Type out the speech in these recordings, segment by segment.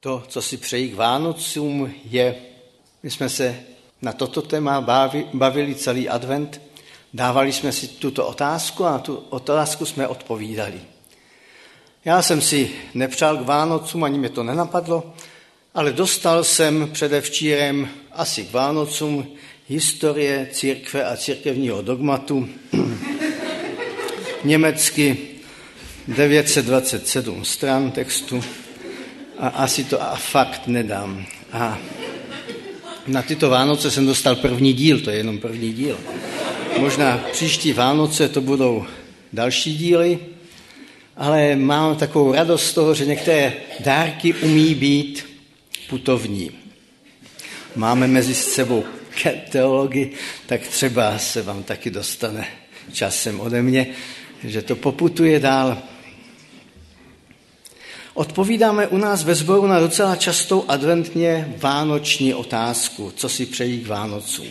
To, co si přeji k Vánocům, je, my jsme se na toto téma bavili celý advent, dávali jsme si tuto otázku a tu otázku jsme odpovídali. Já jsem si nepřál k Vánocům, ani mě to nenapadlo, ale dostal jsem předevčírem asi k Vánocům historie církve a církevního dogmatu německy 927 stran textu a asi to a fakt nedám. A na tyto Vánoce jsem dostal první díl, to je jenom první díl. Možná příští Vánoce to budou další díly, ale mám takovou radost z toho, že některé dárky umí být putovní. Máme mezi sebou teology, tak třeba se vám taky dostane časem ode mě, že to poputuje dál. Odpovídáme u nás ve sboru na docela častou adventně vánoční otázku, co si přejí k Vánocům.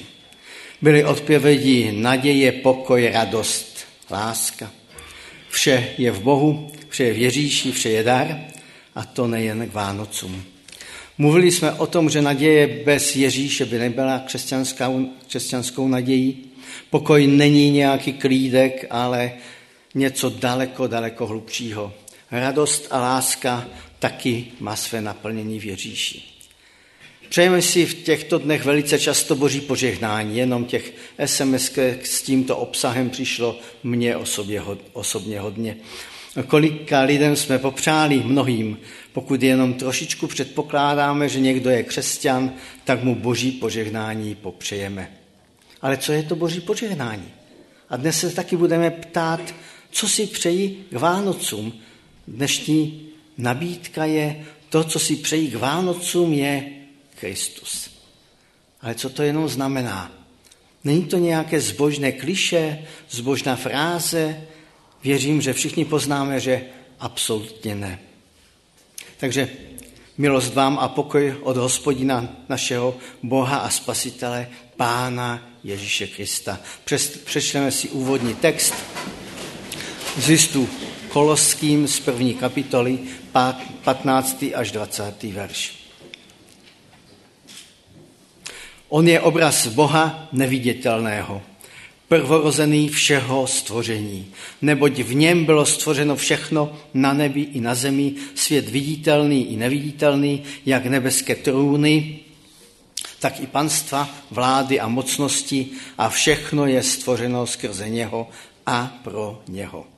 Byly odpovědi naděje, pokoj, radost, láska. Vše je v Bohu, vše je v Ježíši, vše je dar a to nejen k Vánocům. Mluvili jsme o tom, že naděje bez Ježíše by nebyla křesťanskou, křesťanskou nadějí. Pokoj není nějaký klídek, ale něco daleko, daleko hlubšího. Radost a láska taky má své naplnění v Ježíši. Přejeme si v těchto dnech velice často boží požehnání, jenom těch SMS s tímto obsahem přišlo mně osobě, osobně hodně. Kolika lidem jsme popřáli mnohým, pokud jenom trošičku předpokládáme, že někdo je křesťan, tak mu boží požehnání popřejeme. Ale co je to boží požehnání? A dnes se taky budeme ptát, co si přeji k Vánocům. Dnešní nabídka je, to, co si přeji k Vánocům, je Kristus. Ale co to jenom znamená? Není to nějaké zbožné kliše, zbožná fráze? Věřím, že všichni poznáme, že absolutně ne. Takže milost vám a pokoj od hospodina našeho Boha a Spasitele, Pána Ježíše Krista. Přečteme si úvodní text z listu Koloským z první kapitoly, 15. až 20. verš. On je obraz Boha neviditelného, prvorozený všeho stvoření, neboť v něm bylo stvořeno všechno na nebi i na zemi, svět viditelný i neviditelný, jak nebeské trůny, tak i panstva, vlády a mocnosti a všechno je stvořeno skrze něho a pro něho.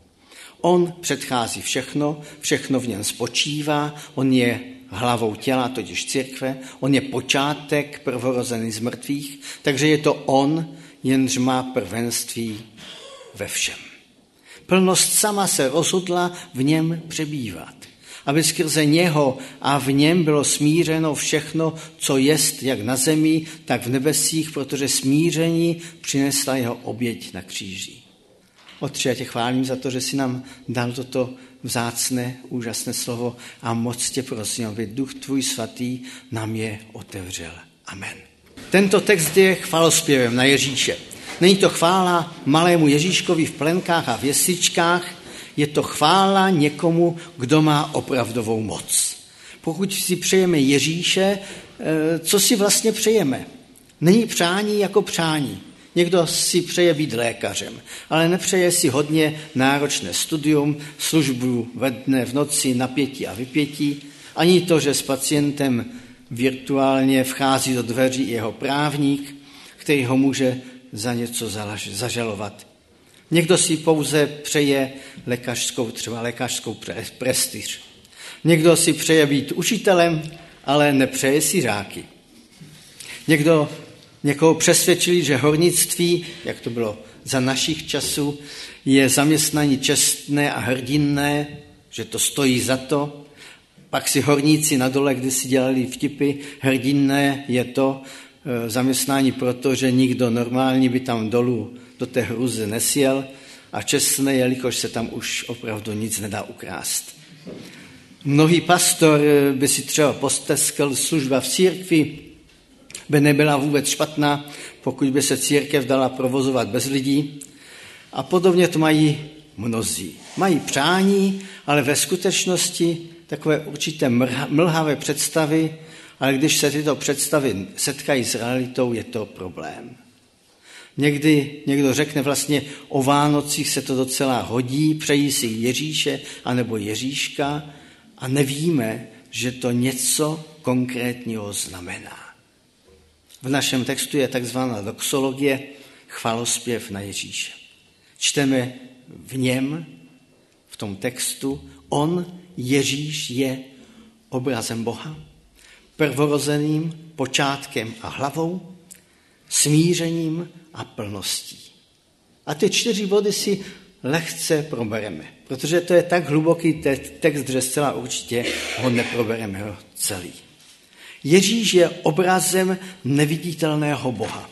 On předchází všechno, všechno v něm spočívá, on je hlavou těla, totiž církve, on je počátek prvorozený z mrtvých, takže je to on, jenž má prvenství ve všem. Plnost sama se rozhodla v něm přebývat, aby skrze něho a v něm bylo smířeno všechno, co jest jak na zemi, tak v nebesích, protože smíření přinesla jeho oběť na kříži. Otče, já tě chválím za to, že jsi nám dal toto vzácné, úžasné slovo a moc tě prosím, aby duch tvůj svatý nám je otevřel. Amen. Tento text je chvalospěvem na Ježíše. Není to chvála malému Ježíškovi v plenkách a v jesličkách, je to chvála někomu, kdo má opravdovou moc. Pokud si přejeme Ježíše, eh, co si vlastně přejeme? Není přání jako přání. Někdo si přeje být lékařem, ale nepřeje si hodně náročné studium, službu ve dne, v noci, napětí a vypětí, ani to, že s pacientem virtuálně vchází do dveří jeho právník, který ho může za něco zažalovat. Někdo si pouze přeje lékařskou, třeba lékařskou prestiž. Někdo si přeje být učitelem, ale nepřeje si řáky. Někdo Někoho přesvědčili, že hornictví, jak to bylo za našich časů, je zaměstnání čestné a hrdinné, že to stojí za to. Pak si horníci na dole, kdy si dělali vtipy, hrdinné je to e, zaměstnání proto, že nikdo normální by tam dolů do té hruze nesjel a čestné, jelikož se tam už opravdu nic nedá ukrást. Mnohý pastor e, by si třeba posteskl služba v církvi, by nebyla vůbec špatná, pokud by se církev dala provozovat bez lidí. A podobně to mají mnozí. Mají přání, ale ve skutečnosti takové určité mlhavé představy, ale když se tyto představy setkají s realitou, je to problém. Někdy někdo řekne vlastně o Vánocích se to docela hodí, přejí si Ježíše anebo Ježíška a nevíme, že to něco konkrétního znamená. V našem textu je takzvaná doxologie, chvalospěv na Ježíše. Čteme v něm, v tom textu, on, Ježíš, je obrazem Boha, prvorozeným počátkem a hlavou, smířením a plností. A ty čtyři body si lehce probereme, protože to je tak hluboký text, že zcela určitě ho neprobereme celý. Ježíš je obrazem neviditelného Boha.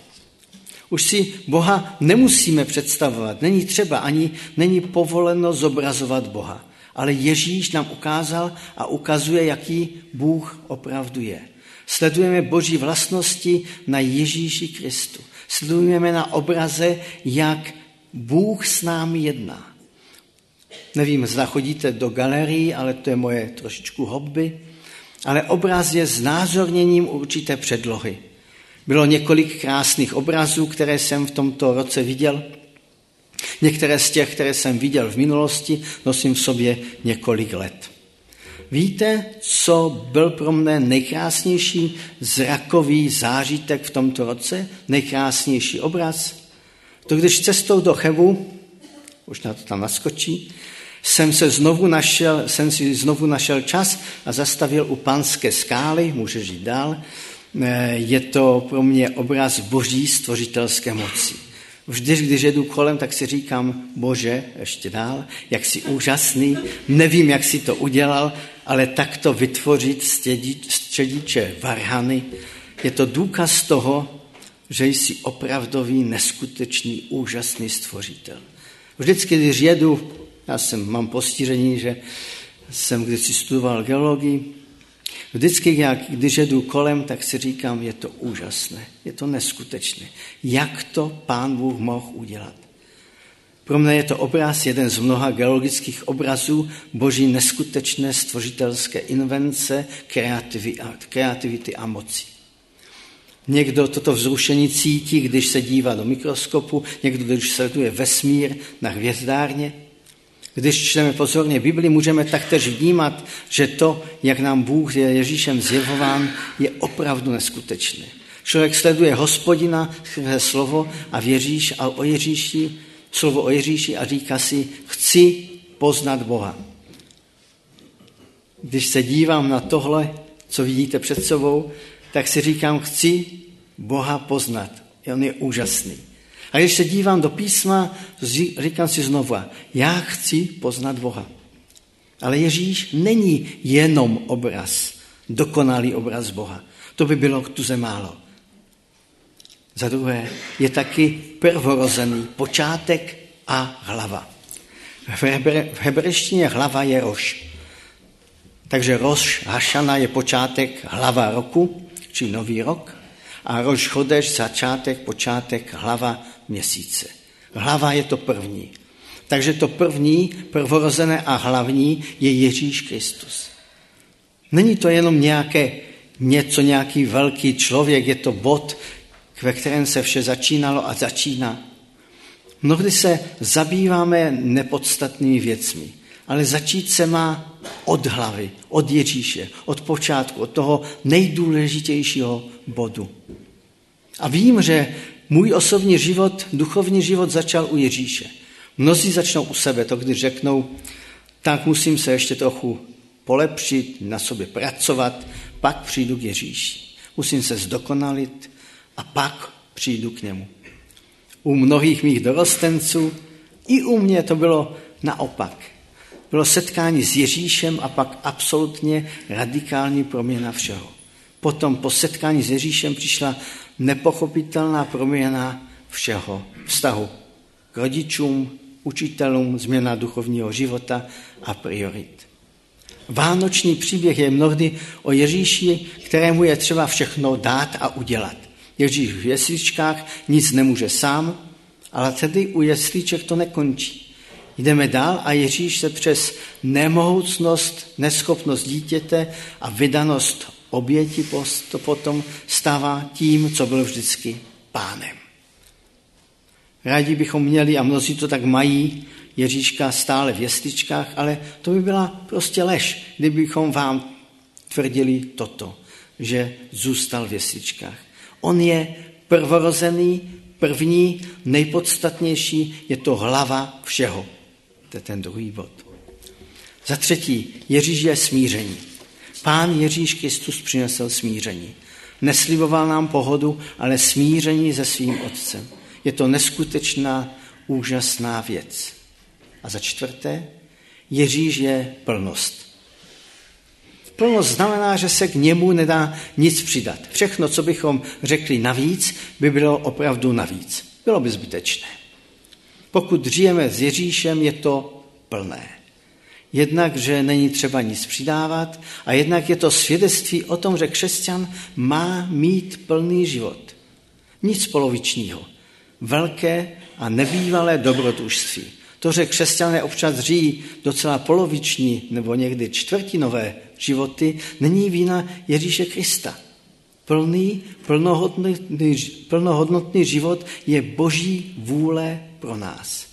Už si Boha nemusíme představovat, není třeba, ani není povoleno zobrazovat Boha. Ale Ježíš nám ukázal a ukazuje, jaký Bůh opravdu je. Sledujeme Boží vlastnosti na Ježíši Kristu. Sledujeme na obraze, jak Bůh s námi jedná. Nevím, zda chodíte do galerii, ale to je moje trošičku hobby. Ale obraz je znázorněním určité předlohy. Bylo několik krásných obrazů, které jsem v tomto roce viděl. Některé z těch, které jsem viděl v minulosti, nosím v sobě několik let. Víte, co byl pro mne nejkrásnější zrakový zážitek v tomto roce? Nejkrásnější obraz? To když cestou do Chebu, už na to tam naskočí, jsem, se znovu našel, jsem si znovu našel čas a zastavil u panské skály, můžeš jít dál. Eh, je to pro mě obraz boží stvořitelské moci. Vždy, když jedu kolem, tak si říkám, bože, ještě dál, jak jsi úžasný, nevím, jak si to udělal, ale takto vytvořit střediče varhany, je to důkaz toho, že jsi opravdový, neskutečný, úžasný stvořitel. Vždycky, když jedu, já jsem, mám postižení, že jsem kdysi studoval geologii, vždycky, jak, když jedu kolem, tak si říkám, je to úžasné, je to neskutečné. Jak to pán Bůh mohl udělat? Pro mě je to obraz, jeden z mnoha geologických obrazů boží neskutečné stvořitelské invence, kreativity a moci. Někdo toto vzrušení cítí, když se dívá do mikroskopu, někdo, když sleduje vesmír na hvězdárně. Když čteme pozorně Bibli, můžeme taktéž vnímat, že to, jak nám Bůh je Ježíšem zjevován, je opravdu neskutečné. Člověk sleduje hospodina, své slovo a věříš a o Ježíši, slovo o Ježíši a říká si, chci poznat Boha. Když se dívám na tohle, co vidíte před sebou, tak si říkám, chci Boha poznat. On je úžasný. A když se dívám do písma, říkám si znovu, já chci poznat Boha. Ale Ježíš není jenom obraz, dokonalý obraz Boha. To by bylo tuze málo. Za druhé, je taky prvorozený počátek a hlava. V, hebre, v hebrejštině hlava je roš. Takže roš Hašana je počátek hlava roku, či nový rok. A roš chodeš, začátek, počátek, hlava měsíce. Hlava je to první. Takže to první, prvorozené a hlavní je Ježíš Kristus. Není to jenom nějaké něco, nějaký velký člověk, je to bod, ve kterém se vše začínalo a začíná. Mnohdy se zabýváme nepodstatnými věcmi, ale začít se má od hlavy, od Ježíše, od počátku, od toho nejdůležitějšího bodu. A vím, že můj osobní život, duchovní život začal u Ježíše. Mnozí začnou u sebe, to když řeknou, tak musím se ještě trochu polepšit, na sobě pracovat, pak přijdu k Ježíši. Musím se zdokonalit a pak přijdu k němu. U mnohých mých dorostenců i u mě to bylo naopak. Bylo setkání s Ježíšem a pak absolutně radikální proměna všeho. Potom po setkání s Ježíšem přišla nepochopitelná proměna všeho. Vztahu k rodičům, učitelům, změna duchovního života a priorit. Vánoční příběh je mnohdy o Ježíši, kterému je třeba všechno dát a udělat. Ježíš v jesličkách nic nemůže sám, ale tedy u jeslíček to nekončí. Jdeme dál a Ježíš se přes nemohoucnost, neschopnost dítěte a vydanost oběti to potom stává tím, co byl vždycky pánem. Rádi bychom měli, a mnozí to tak mají, Ježíška stále v jestičkách, ale to by byla prostě lež, kdybychom vám tvrdili toto, že zůstal v jestičkách. On je prvorozený, první, nejpodstatnější, je to hlava všeho. To je ten druhý bod. Za třetí, Ježíš je smíření. Pán Ježíš Kristus přinesl smíření. Nesliboval nám pohodu, ale smíření se svým otcem. Je to neskutečná, úžasná věc. A za čtvrté, Ježíš je plnost. Plnost znamená, že se k němu nedá nic přidat. Všechno, co bychom řekli navíc, by bylo opravdu navíc. Bylo by zbytečné. Pokud žijeme s Ježíšem, je to plné. Jednak, že není třeba nic přidávat a jednak je to svědectví o tom, že křesťan má mít plný život. Nic polovičního. Velké a nebývalé dobrodružství. To, že křesťané občas žijí docela poloviční nebo někdy čtvrtinové životy, není vína Ježíše Krista. Plný, plnohodnotný, plnohodnotný život je boží vůle pro nás.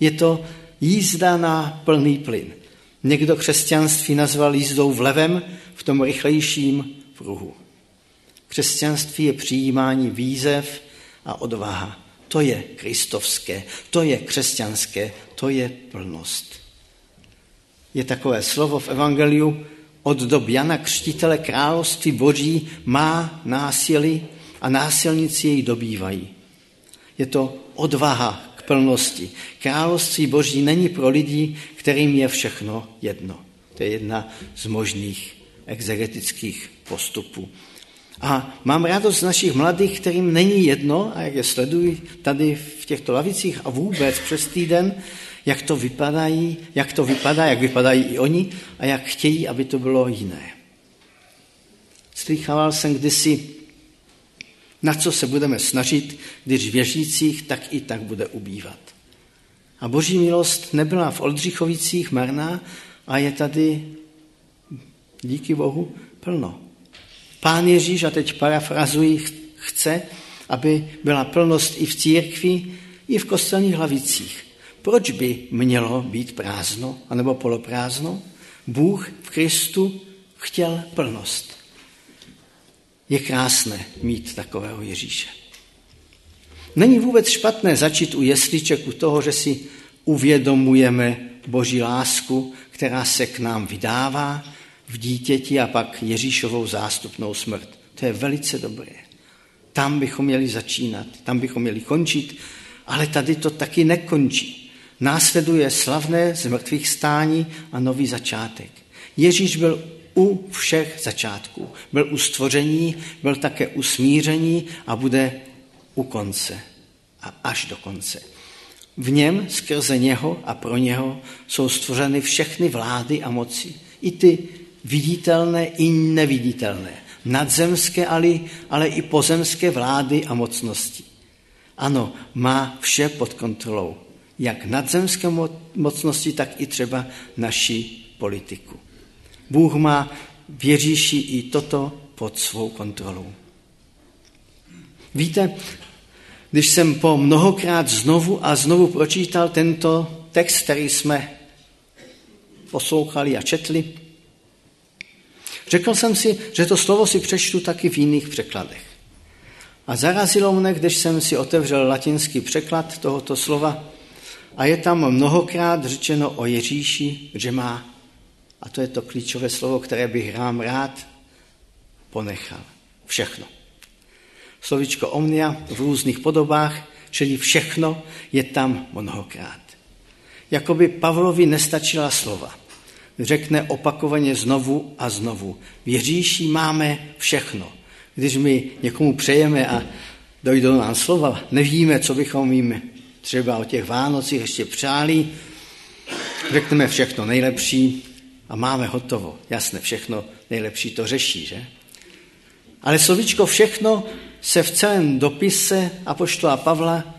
Je to jízda na plný plyn. Někdo křesťanství nazval jízdou v levém, v tom rychlejším pruhu. Křesťanství je přijímání výzev a odvaha. To je kristovské, to je křesťanské, to je plnost. Je takové slovo v Evangeliu, od dob Jana Křtitele království boží má násilí a násilníci jej dobývají. Je to odvaha plnosti. Království boží není pro lidi, kterým je všechno jedno. To je jedna z možných exegetických postupů. A mám radost z našich mladých, kterým není jedno, a jak je sleduji tady v těchto lavicích a vůbec přes týden, jak to vypadají, jak to vypadá, jak vypadají i oni a jak chtějí, aby to bylo jiné. Slychával jsem kdysi, na co se budeme snažit, když věřících tak i tak bude ubývat. A boží milost nebyla v Oldřichovicích marná a je tady, díky Bohu, plno. Pán Ježíš, a teď parafrazuji, chce, aby byla plnost i v církvi, i v kostelních hlavicích. Proč by mělo být prázdno, anebo poloprázdno? Bůh v Kristu chtěl plnost. Je krásné mít takového Ježíše. Není vůbec špatné začít u jesliček, u toho, že si uvědomujeme Boží lásku, která se k nám vydává v dítěti a pak Ježíšovou zástupnou smrt. To je velice dobré. Tam bychom měli začínat, tam bychom měli končit, ale tady to taky nekončí. Následuje slavné z mrtvých stání a nový začátek. Ježíš byl u všech začátků. Byl u stvoření, byl také u smíření a bude u konce a až do konce. V něm, skrze něho a pro něho jsou stvořeny všechny vlády a moci. I ty viditelné, i neviditelné. Nadzemské, ale, ale i pozemské vlády a mocnosti. Ano, má vše pod kontrolou. Jak nadzemské mocnosti, tak i třeba naši politiku. Bůh má v Ježíši i toto pod svou kontrolou. Víte, když jsem po mnohokrát znovu a znovu pročítal tento text, který jsme poslouchali a četli, řekl jsem si, že to slovo si přečtu taky v jiných překladech. A zarazilo mne, když jsem si otevřel latinský překlad tohoto slova a je tam mnohokrát řečeno o Ježíši, že má, a to je to klíčové slovo, které bych vám rád ponechal, všechno. Slovičko omnia v různých podobách, čili všechno je tam mnohokrát. Jakoby Pavlovi nestačila slova. Řekne opakovaně znovu a znovu. V Ježíši máme všechno. Když my někomu přejeme a dojdou nám slova, nevíme, co bychom jim třeba o těch Vánocích ještě přáli, řekneme všechno nejlepší a máme hotovo. Jasné, všechno nejlepší to řeší, že? Ale slovičko všechno se v celém dopise Apoštola Pavla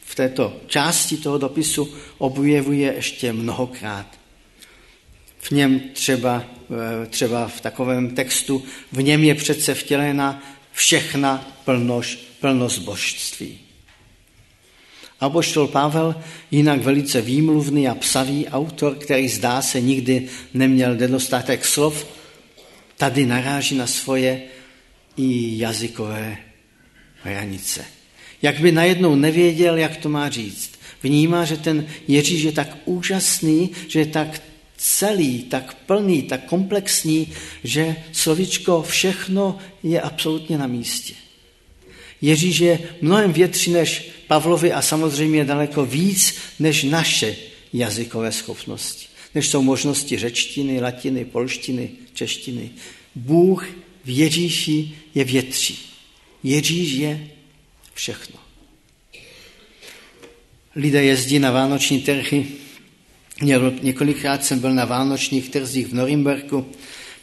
v této části toho dopisu objevuje ještě mnohokrát. V něm třeba, eh, třeba v takovém textu, v něm je přece vtělena všechna plnož, plnost božství. A poštol Pavel, jinak velice výmluvný a psavý autor, který zdá se nikdy neměl nedostatek slov, tady naráží na svoje i jazykové hranice. Jak by najednou nevěděl, jak to má říct. Vnímá, že ten Ježíš je tak úžasný, že je tak celý, tak plný, tak komplexní, že slovičko všechno je absolutně na místě. Ježíš je mnohem větší než Pavlovi a samozřejmě daleko víc než naše jazykové schopnosti, než jsou možnosti řečtiny, latiny, polštiny, češtiny. Bůh v Ježíši je větší. Ježíš je všechno. Lidé jezdí na vánoční trhy. Několikrát jsem byl na vánočních trzích v Norimberku.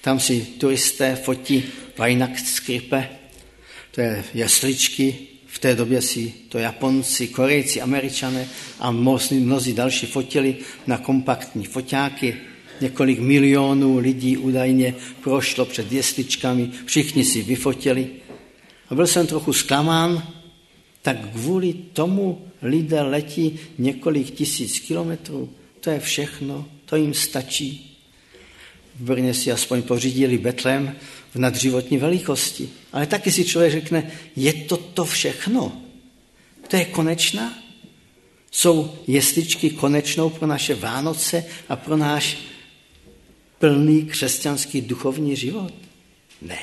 Tam si turisté fotí Weihnachtskrippe, to je jasličky, v té době si to Japonci, Korejci, Američané a mnozí, mnozí další fotili na kompaktní foťáky. Několik milionů lidí údajně prošlo před jesličkami, všichni si vyfotili. A byl jsem trochu zklamán, tak kvůli tomu lidé letí několik tisíc kilometrů. To je všechno, to jim stačí. V Brně si aspoň pořídili Betlem v nadřivotní velikosti. Ale taky si člověk řekne, je to to všechno? To je konečná? Jsou jesličky konečnou pro naše Vánoce a pro náš plný křesťanský duchovní život? Ne.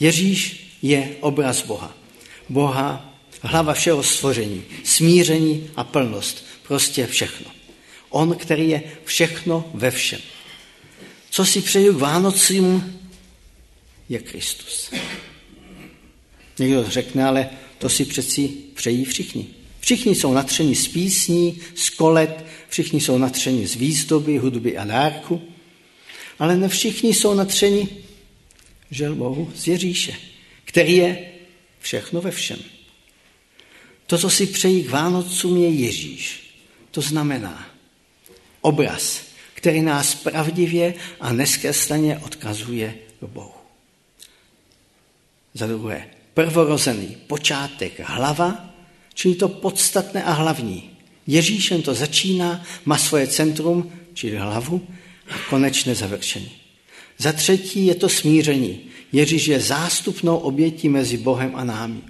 Ježíš je obraz Boha. Boha, hlava všeho stvoření, smíření a plnost, prostě všechno. On, který je všechno ve všem. Co si přeju k Vánocím, je Kristus. Někdo řekne, ale to si přeci přejí všichni. Všichni jsou natřeni z písní, z kolet, všichni jsou natřeni z výzdoby, hudby a dárku, ale ne všichni jsou natřeni, žel Bohu, z Ježíše, který je všechno ve všem. To, co si přejí k Vánocům, je Ježíš. To znamená obraz, který nás pravdivě a neskresleně odkazuje k Bohu. Za druhé, prvorozený, počátek, hlava, čili to podstatné a hlavní. Ježíšem to začíná, má svoje centrum, čili hlavu, a konečné završení. Za třetí je to smíření. Ježíš je zástupnou obětí mezi Bohem a námi.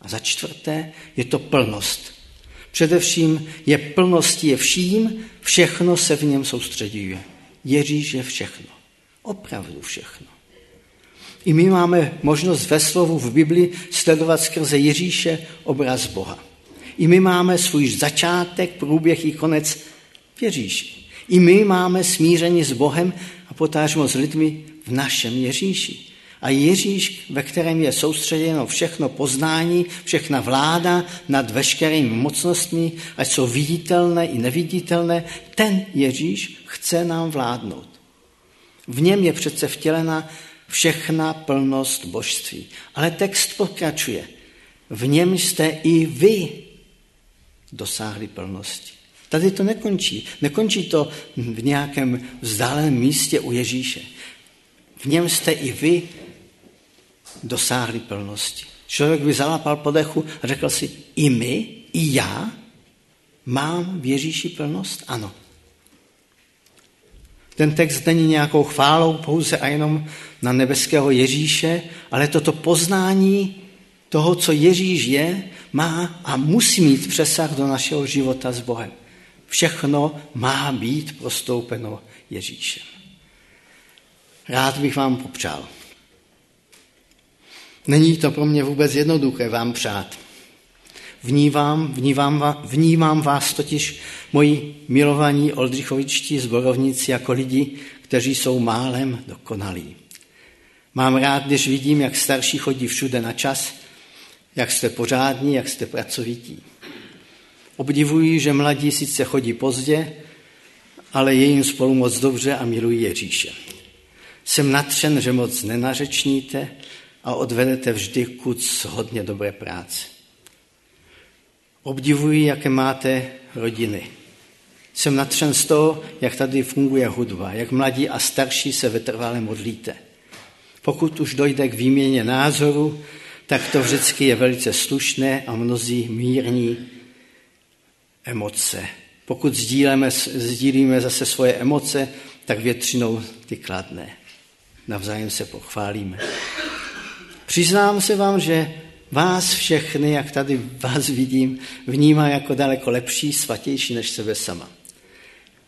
A za čtvrté je to plnost. Především je plností je vším, všechno se v něm soustředuje. Ježíš je všechno. Opravdu všechno. I my máme možnost ve slovu v Bibli sledovat skrze Ježíše obraz Boha. I my máme svůj začátek, průběh i konec v Ježíši. I my máme smíření s Bohem a potážmo s lidmi v našem Ježíši. A Ježíš, ve kterém je soustředěno všechno poznání, všechna vláda nad veškerými mocnostmi, ať jsou viditelné i neviditelné, ten Ježíš chce nám vládnout. V něm je přece vtělena všechna plnost božství. Ale text pokračuje. V něm jste i vy dosáhli plnosti. Tady to nekončí. Nekončí to v nějakém vzdáleném místě u Ježíše. V něm jste i vy dosáhli plnosti. Člověk by zalapal podechu a řekl si, i my, i já mám v Ježíši plnost? Ano. Ten text není nějakou chválou pouze a jenom na nebeského Ježíše, ale toto poznání toho, co Ježíš je, má a musí mít přesah do našeho života s Bohem. Všechno má být prostoupeno Ježíšem. Rád bych vám popřál. Není to pro mě vůbec jednoduché vám přát. Vnímám, vnímám, vnímám vás totiž, moji milovaní oldřichovičtí zborovníci, jako lidi, kteří jsou málem dokonalí. Mám rád, když vidím, jak starší chodí všude na čas, jak jste pořádní, jak jste pracovití. Obdivuji, že mladí sice chodí pozdě, ale je jim spolu moc dobře a milují Ježíše. Jsem natřen, že moc nenařečníte a odvedete vždy kuc hodně dobré práce. Obdivuji, jaké máte rodiny. Jsem natřen z toho, jak tady funguje hudba, jak mladí a starší se vytrvale modlíte. Pokud už dojde k výměně názoru, tak to vždycky je velice slušné a mnozí mírní emoce. Pokud sdílíme, sdílíme zase svoje emoce, tak většinou ty kladné. Navzájem se pochválíme. Přiznám se vám, že vás všechny, jak tady vás vidím, vnímá jako daleko lepší, svatější než sebe sama.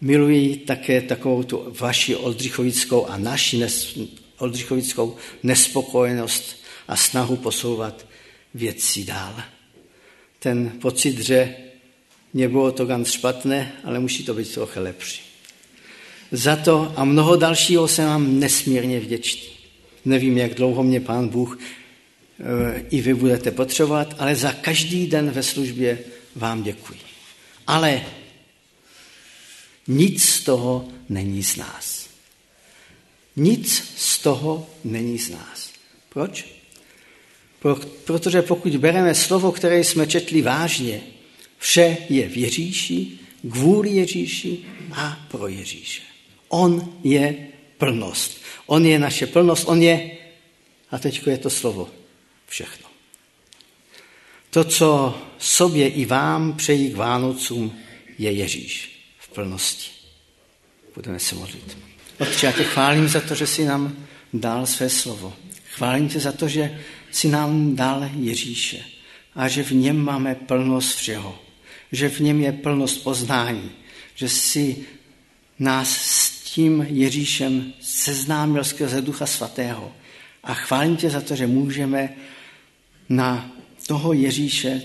Miluji také takovou tu vaši oldřichovickou a naši nes, oldřichovickou nespokojenost a snahu posouvat věci dál. Ten pocit, že nebylo to ganz špatné, ale musí to být trochu lepší. Za to a mnoho dalšího jsem vám nesmírně vděčný. Nevím, jak dlouho mě pán Bůh e, i vy budete potřebovat, ale za každý den ve službě vám děkuji. Ale nic z toho není z nás. Nic z toho není z nás. Proč? Protože pokud bereme slovo, které jsme četli vážně, vše je v Ježíši, kvůli Ježíši a pro Ježíše. On je plnost. On je naše plnost, on je, a teď je to slovo, všechno. To, co sobě i vám přejí k Vánocům, je Ježíš plnosti. Budeme se modlit. Otče, já tě chválím za to, že jsi nám dal své slovo. Chválím tě za to, že jsi nám dal Ježíše a že v něm máme plnost všeho. Že v něm je plnost poznání. Že jsi nás s tím Ježíšem seznámil skrze Ducha Svatého. A chválím tě za to, že můžeme na toho Ježíše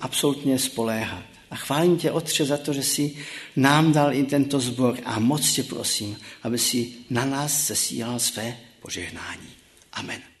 absolutně spoléhat. A chválím tě, Otče, za to, že jsi nám dal i tento zbor a moc tě prosím, aby si na nás sesílal své požehnání. Amen.